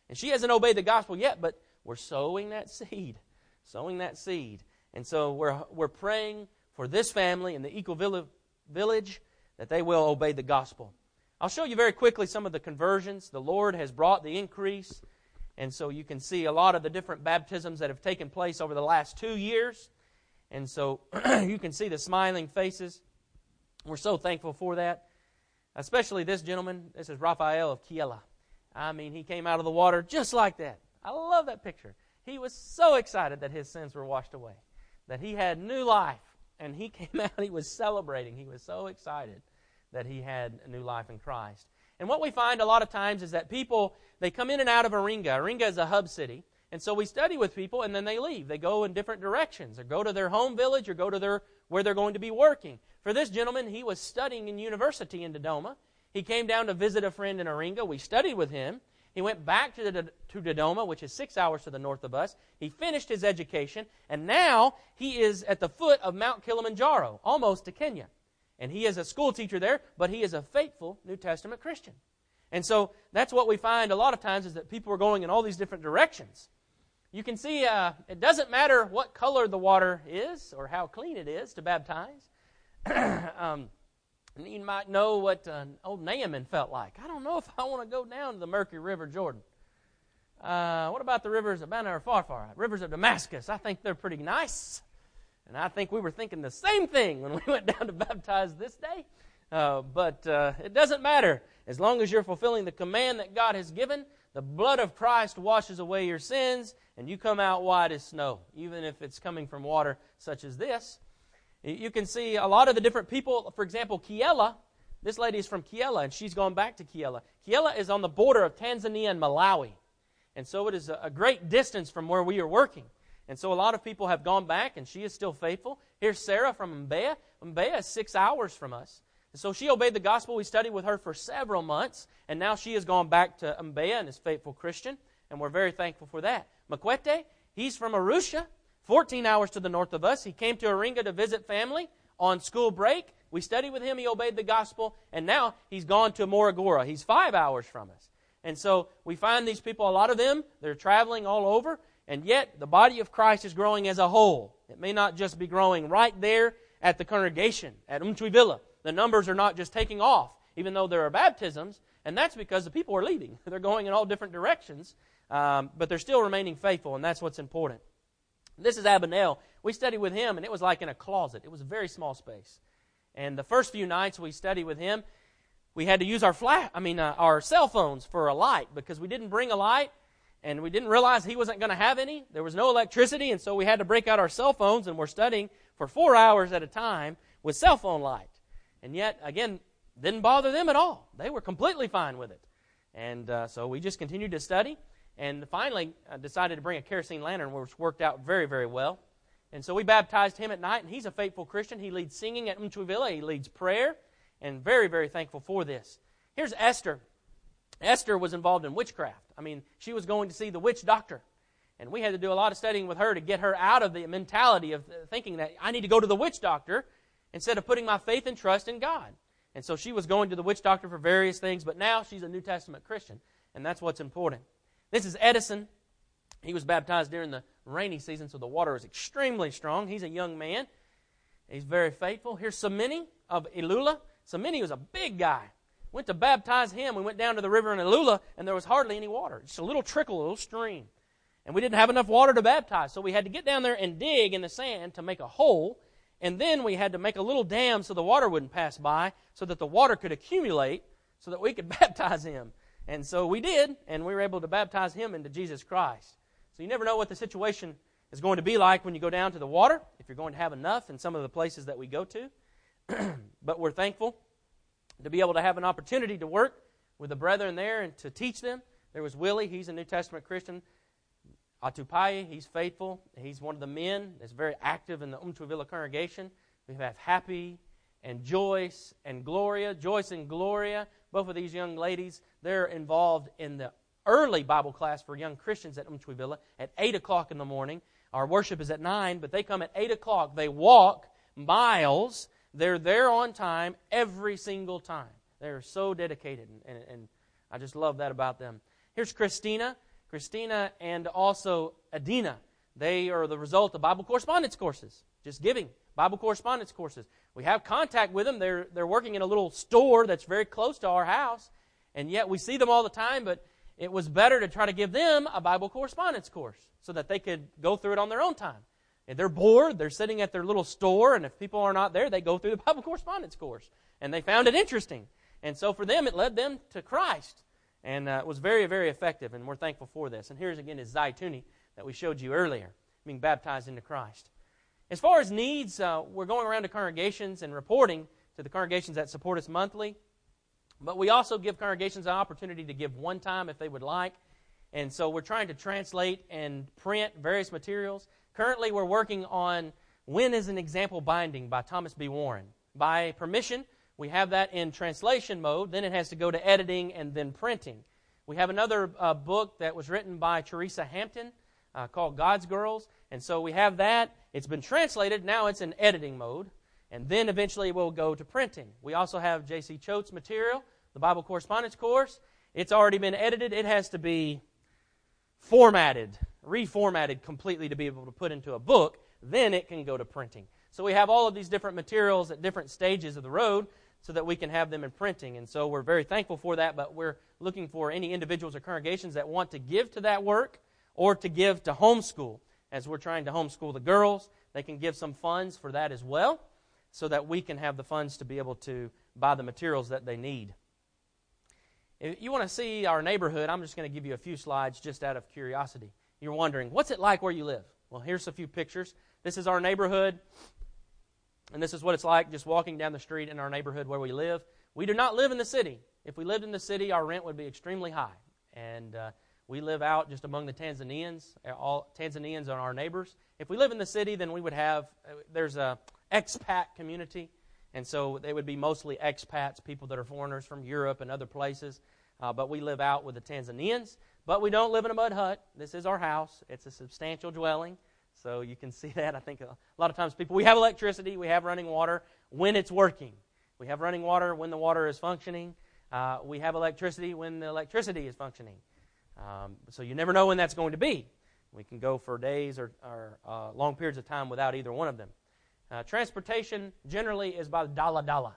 And she hasn't obeyed the gospel yet, but we're sowing that seed. Sowing that seed. And so we're, we're praying for this family in the Eco Village that they will obey the gospel. I'll show you very quickly some of the conversions. The Lord has brought the increase. And so you can see a lot of the different baptisms that have taken place over the last two years. And so *clears throat* you can see the smiling faces. We're so thankful for that. Especially this gentleman. This is Raphael of Kyela. I mean, he came out of the water just like that. I love that picture. He was so excited that his sins were washed away, that he had new life. And he *laughs* came out, he was celebrating. He was so excited that he had a new life in Christ. And what we find a lot of times is that people, they come in and out of Iringa. Iringa is a hub city. And so we study with people and then they leave. They go in different directions or go to their home village or go to their, where they're going to be working. For this gentleman, he was studying in university in Dodoma. He came down to visit a friend in Iringa. We studied with him. He went back to, the, to Dodoma, which is six hours to the north of us. He finished his education, and now he is at the foot of Mount Kilimanjaro, almost to Kenya. And he is a school teacher there, but he is a faithful New Testament Christian. And so that's what we find a lot of times is that people are going in all these different directions. You can see uh, it doesn't matter what color the water is or how clean it is to baptize. *clears throat* um, and you might know what uh, old Naaman felt like. I don't know if I want to go down to the Mercy River, Jordan. Uh, what about the rivers of Abana or Pharpar? Rivers of Damascus. I think they're pretty nice. And I think we were thinking the same thing when *laughs* we went down to baptize this day. Uh, but uh, it doesn't matter. As long as you're fulfilling the command that God has given, The blood of Christ washes away your sins, and you come out white as snow, even if it's coming from water such as this. You can see a lot of the different people. For example, Kyela. This lady is from Kyela, and she's gone back to Kyela. Kyela is on the border of Tanzania and Malawi. And so it is a great distance from where we are working. And so a lot of people have gone back, and she is still faithful. Here's Sarah from Mbeya. Mbeya is six hours from us. And so she obeyed the gospel. We studied with her for several months, and now she has gone back to Mbeya and is faithful Christian, and we're very thankful for that. Makwete, he's from Arusha, 14 hours to the north of us. He came to Iringa to visit family on school break. We studied with him. He obeyed the gospel, and now he's gone to Morogoro. He's five hours from us. And so we find these people, a lot of them, they're traveling all over, and yet the body of Christ is growing as a whole. It may not just be growing right there at the congregation, at Umtwi Villa. The numbers are not just taking off, even though there are baptisms, and that's because the people are leaving. *laughs* They're going in all different directions, um, but they're still remaining faithful, and that's what's important. This is Abinel. We studied with him, and it was like in a closet. It was a very small space. And the first few nights we studied with him, we had to use our flash, I mean, uh, our cell phones for a light because we didn't bring a light and we didn't realize he wasn't going to have any. There was no electricity, and so we had to break out our cell phones and we're studying for four hours at a time with cell phone light. And yet, again, didn't bother them at all. They were completely fine with it. And uh, so we just continued to study, and finally uh, decided to bring a kerosene lantern, which worked out very, very well. And so we baptized him at night, and he's a faithful Christian. He leads singing at Mtwivila, he leads prayer, and very, very thankful for this. Here's Esther. Esther was involved in witchcraft. I mean, she was going to see the witch doctor. And we had to do a lot of studying with her to get her out of the mentality of thinking that I need to go to the witch doctor instead of putting my faith and trust in God. And so she was going to the witch doctor for various things, but now she's a New Testament Christian, and that's what's important. This is Edison. He was baptized during the rainy season, so the water is extremely strong. He's a young man. He's very faithful. Here's Samini of Ilula. Samini was a big guy. Went to baptize him. We went down to the river in Ilula, and there was hardly any water. Just a little trickle, a little stream. And we didn't have enough water to baptize, so we had to get down there and dig in the sand to make a hole. And then we had to make a little dam so the water wouldn't pass by, so that the water could accumulate, so that we could *laughs* baptize him. And so we did, and we were able to baptize him into Jesus Christ. So you never know what the situation is going to be like when you go down to the water, if you're going to have enough in some of the places that we go to. *clears throat* but we're thankful to be able to have an opportunity to work with the brethren there and to teach them. There was Willie, he's a New Testament Christian. Atupai, he's faithful. He's one of the men that's very active in the Umtwavilla congregation. We have Happy and Joyce and Gloria. Joyce and Gloria, both of these young ladies, they're involved in the early Bible class for young Christians at Umtwavilla at 8 o'clock in the morning. Our worship is at 9, but they come at 8 o'clock. They walk miles they're there on time every single time. They're so dedicated, and, and, and I just love that about them. Here's Christina. Christina and also Adina. They are the result of Bible correspondence courses, just giving Bible correspondence courses. We have contact with them. They're, they're working in a little store that's very close to our house, and yet we see them all the time, but it was better to try to give them a Bible correspondence course so that they could go through it on their own time. And they're bored. They're sitting at their little store, and if people are not there, they go through the Bible correspondence course. And they found it interesting. And so for them, it led them to Christ. And uh, it was very, very effective, and we're thankful for this. And here's again is Zaituni that we showed you earlier, being baptized into Christ. As far as needs, uh, we're going around to congregations and reporting to the congregations that support us monthly. But we also give congregations an opportunity to give one time if they would like. And so we're trying to translate and print various materials. Currently, we're working on When is an Example Binding by Thomas B. Warren. By permission, we have that in translation mode. Then it has to go to editing and then printing. We have another uh, book that was written by Teresa Hampton uh, called God's Girls. And so we have that. It's been translated. Now it's in editing mode. And then eventually we'll go to printing. We also have J.C. Choate's material, the Bible correspondence course. It's already been edited. It has to be formatted reformatted completely to be able to put into a book, then it can go to printing. So we have all of these different materials at different stages of the road so that we can have them in printing. And so we're very thankful for that, but we're looking for any individuals or congregations that want to give to that work or to give to homeschool. As we're trying to homeschool the girls, they can give some funds for that as well so that we can have the funds to be able to buy the materials that they need. If you want to see our neighborhood, I'm just going to give you a few slides just out of curiosity. You're wondering, what's it like where you live? Well, here's a few pictures. This is our neighborhood, and this is what it's like just walking down the street in our neighborhood where we live. We do not live in the city. If we lived in the city, our rent would be extremely high. And uh, we live out just among the Tanzanians. All Tanzanians are our neighbors. If we live in the city, then we would have, uh, there's a expat community. And so they would be mostly expats, people that are foreigners from Europe and other places. Uh, but we live out with the Tanzanians. But we don't live in a mud hut. This is our house. It's a substantial dwelling. So you can *laughs* see that. I think a lot of times people, we have electricity, we have running water when it's working. We have running water when the water is functioning. Uh, we have electricity when the electricity is functioning. Um, so you never know when that's going to be. We can go for days or, or uh, long periods of time without either one of them. Uh, transportation generally is by the dala dala.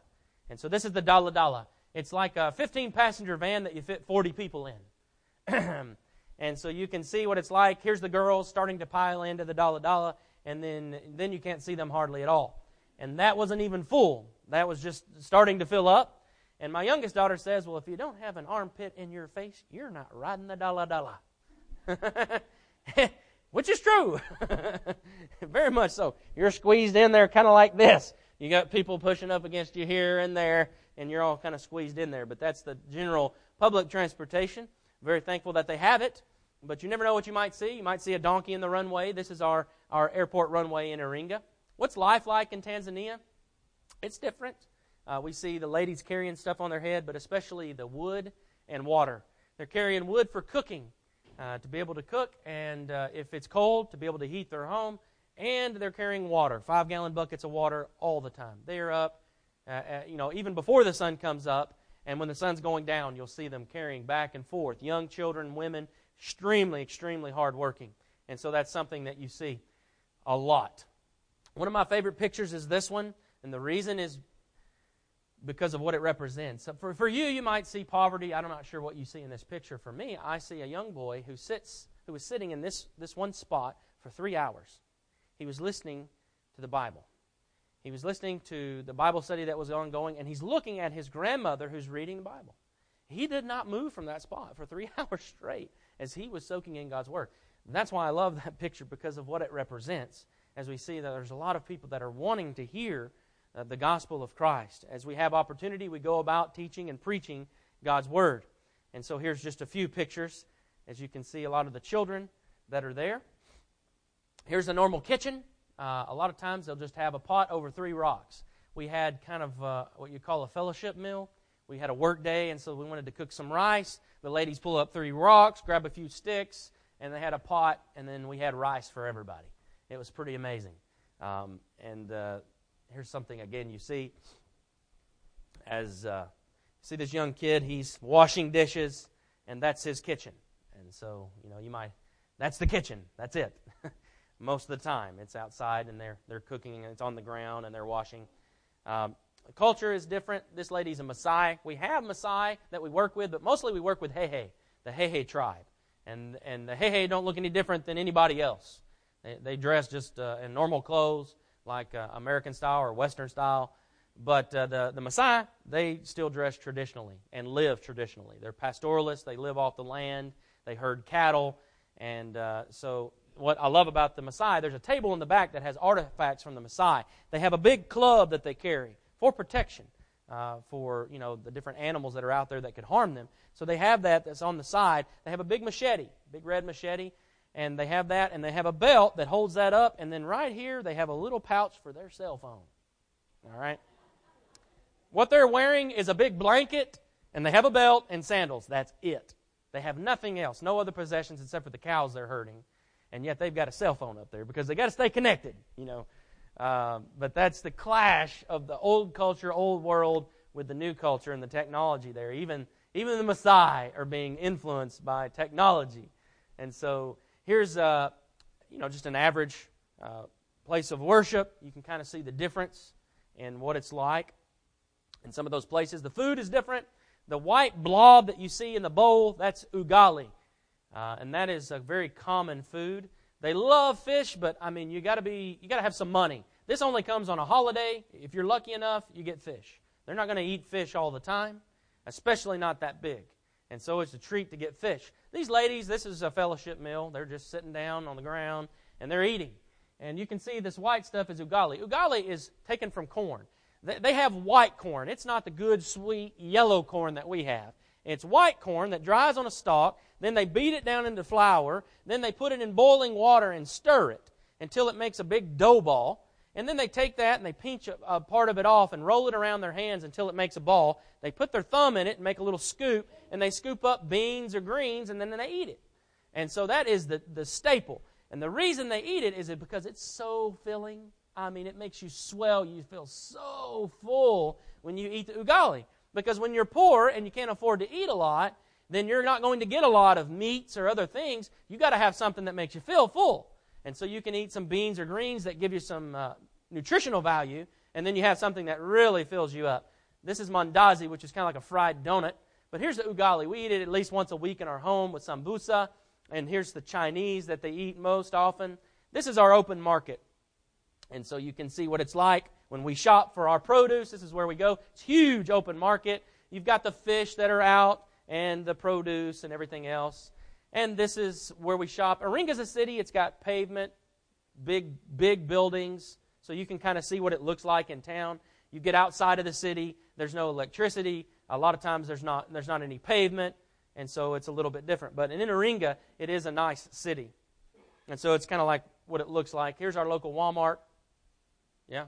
And so this is the dala dala. It's like a 15 passenger van that you fit 40 people in. *clears throat* and so you can see what it's like. Here's the girls starting to pile into the dala dala, and then, then you can't see them hardly at all. And that wasn't even full. That was just starting to fill up. And my youngest daughter says, Well, if you don't have an armpit in your face, you're not riding the dala dala. *laughs* Which is true. *laughs* Very much so. You're squeezed in there kind of like this. You got people pushing up against you here and there, and you're all kind of squeezed in there. But that's the general public transportation. Very thankful that they have it. But you never know what you might see. You might see a donkey in the runway. This is our, our airport runway in Iringa. What's life like in Tanzania? It's different. Uh, we see the ladies carrying stuff on their head, but especially the wood and water. They're carrying wood for cooking, uh, to be able to cook, and uh, if it's cold, to be able to heat their home. And they're carrying water, five gallon buckets of water all the time. They are up, uh, uh, you know, even before the sun comes up, and when the sun's going down, you'll see them carrying back and forth. Young children, women, extremely, extremely hardworking. And so that's something that you see a lot. One of my favorite pictures is this one, and the reason is because of what it represents. So for, for you, you might see poverty. I'm not sure what you see in this picture. For me, I see a young boy who sits, who was sitting in this, this one spot for three hours. He was listening to the Bible. He was listening to the Bible study that was ongoing, and he's looking at his grandmother who's reading the Bible. He did not move from that spot for three *laughs* hours straight as he was soaking in God's Word. And that's why I love that picture because of what it represents as we see that there's a lot of people that are wanting to hear uh, the gospel of Christ. As we have opportunity, we go about teaching and preaching God's word. And so here's just a few pictures. As you can see, a lot of the children that are there. Here's a normal kitchen. Uh, a lot of times they'll just have a pot over three rocks. We had kind of uh, what you call a fellowship meal. We had a work day, and so we wanted to cook some rice. The ladies pull up three rocks, grab a few sticks, and they had a pot, and then we had rice for everybody. It was pretty amazing. Um, and uh, here's something again you see. As uh, see this young kid he's washing dishes and that's his kitchen. And so you know you might that's the kitchen. That's it. *laughs* Most of the time it's outside and they're they're cooking and it's on the ground and they're washing. Um, culture is different. This lady's a Maasai. We have Maasai that we work with but mostly we work with Hehe the Hehe tribe. And and the Hehe don't look any different than anybody else. They, they dress just uh, in normal clothes like uh, American style or Western style. But uh, the, the Maasai, they still dress traditionally and live traditionally. They're pastoralists, they live off the land, they herd cattle. And uh, so, what I love about the Maasai, there's a table in the back that has artifacts from the Maasai. They have a big club that they carry for protection. Uh, for you know the different animals that are out there that could harm them. So they have that that's on the side. They have a big machete, big red machete, and they have that, and they have a belt that holds that up, and then right here they have a little pouch for their cell phone. All right? What they're wearing is a big blanket, and they have a belt and sandals. That's it. They have nothing else, no other possessions except for the cows they're herding, and yet they've got a cell phone up there because they got to stay connected, you know. Uh, but that's the clash of the old culture, old world, with the new culture and the technology there. Even even the Maasai are being influenced by technology, and so Here's uh, you know just an average uh, place of worship. You can kind of see the difference in what it's like in some of those places. The food is different. The white blob that you see in the bowl, that's ugali. Uh, and that is a very common food. They love fish, but I mean, you got to be, you got to have some money. This only comes on a holiday. If you're lucky enough, you get fish. They're not going to eat fish all the time, especially not that big. And so it's a treat to get fish. These ladies, this is a fellowship meal. They're just sitting down on the ground and they're eating. And you can see this white stuff is ugali. Ugali is taken from corn. They have white corn. It's not the good, sweet yellow corn that we have. It's white corn that dries on a stalk. Then they beat it down into flour. Then they put it in boiling water and stir it until it makes a big dough ball. And then they take that and they pinch a, a, part of it off and roll it around their hands until it makes a ball. They put their thumb in it and make a little scoop, and they scoop up beans or greens, and then they eat it. And so that is the, the staple. And the reason they eat it is it because it's so filling. I mean, it makes you swell. You feel so full when you eat the ugali. Because when you're poor and you can't afford to eat a lot, then you're not going to get a lot of meats or other things. You got to have something that makes you feel full. And so you can eat some beans or greens that give you some uh, nutritional value, and then you have something that really fills you up. This is mandazi, which is kind of like a fried donut. But here's the ugali. We eat it at least once a week in our home with sambusa. And here's the Chinese that they eat most often. This is our open market. And so you can see what it's like when we shop for our produce. This is where we go. It's huge open market. You've got the fish that are out and the produce and everything else. And this is where we shop. Iringa's a city. It's got pavement, big, big buildings, so you can kind of see what it looks like in town. You get outside of the city, there's no electricity. A lot of times there's not, there's not any pavement and so it's a little bit different. But in Iringa, it is a nice city. And so it's kind of like what it looks like. Here's our local Walmart. Yeah.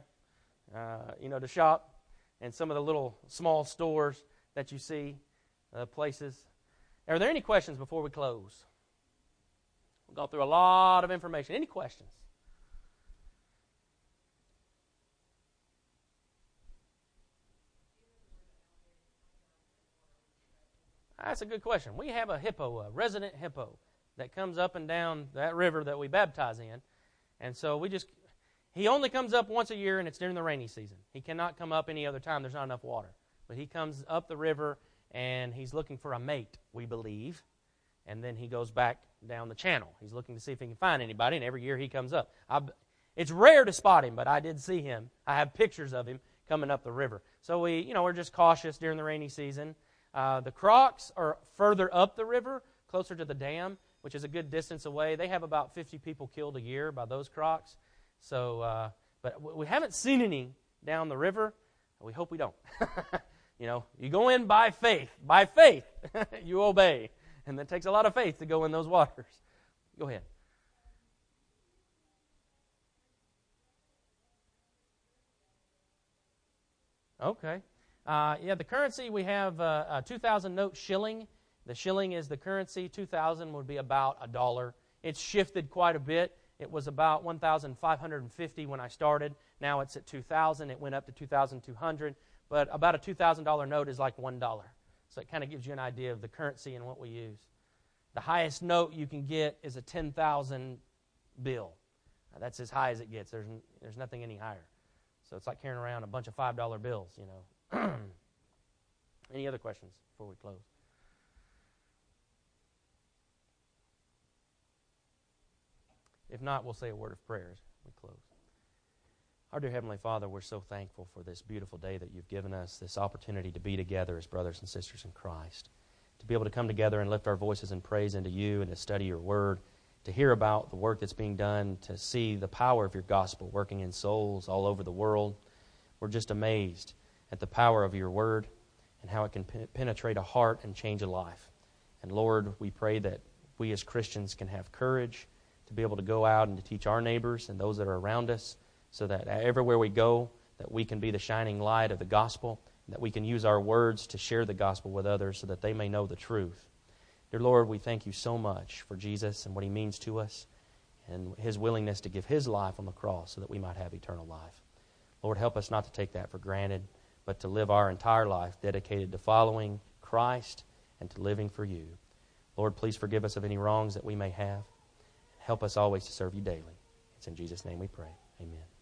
Uh, you know, to shop. And some of the little small stores that you see, uh, places. Are there any questions before we close? We've gone through a lot of information. Any questions? That's a good question. We have a hippo, a resident hippo, that comes up and down that river that we baptize in. And so we just, he only comes up once a year, and it's during the rainy season. He cannot come up any other time. There's not enough water. But he comes up the river, and he's looking for a mate, we believe. And then he goes back down the channel. He's looking to see if he can find anybody, and every year he comes up. I, it's rare to spot him, but I did see him. I have pictures of him coming up the river. So we, you know, we're just cautious during the rainy season. Uh, the Crocs are further up the river, closer to the dam, which is a good distance away. They have about 50 people killed a year by those Crocs. So, uh, but we haven't seen any down the river. We hope we don't. *laughs* you know, you go in by faith. By faith, *laughs* you obey. And that takes a lot of faith to go in those waters. Go ahead. Okay. Uh, yeah, the currency we have uh, a 2,000 note shilling. The shilling is the currency. 2,000 would be about a dollar. It's shifted quite a bit. It was about 1,550 when I started. Now it's at 2,000. It went up to 2,200. But about a $2,000 note is like $1. So it kind of gives you an idea of the currency and what we use. The highest note you can get is a 10,000 bill. Now, that's as high as it gets. There's, there's nothing any higher. So it's like carrying around a bunch of $5 bills, you know. *clears throat* Any other questions before we close? If not, we'll say a word of prayer as we close. Our dear Heavenly Father, we're so thankful for this beautiful day that you've given us, this opportunity to be together as brothers and sisters in Christ, to be able to come together and lift our voices in praise into you and to study your word, to hear about the work that's being done, to see the power of your gospel working in souls all over the world. We're just amazed at the power of your word and how it can penetrate a heart and change a life. And Lord, we pray that we as Christians can have courage to be able to go out and to teach our neighbors and those that are around us so that everywhere we go that we can be the shining light of the gospel that we can use our words to share the gospel with others so that they may know the truth. Dear Lord, we thank you so much for Jesus and what he means to us and his willingness to give his life on the cross so that we might have eternal life. Lord, help us not to take that for granted but to live our entire life dedicated to following Christ and to living for you. Lord, please forgive us of any wrongs that we may have. Help us always to serve you daily. It's in Jesus' name we pray. Amen.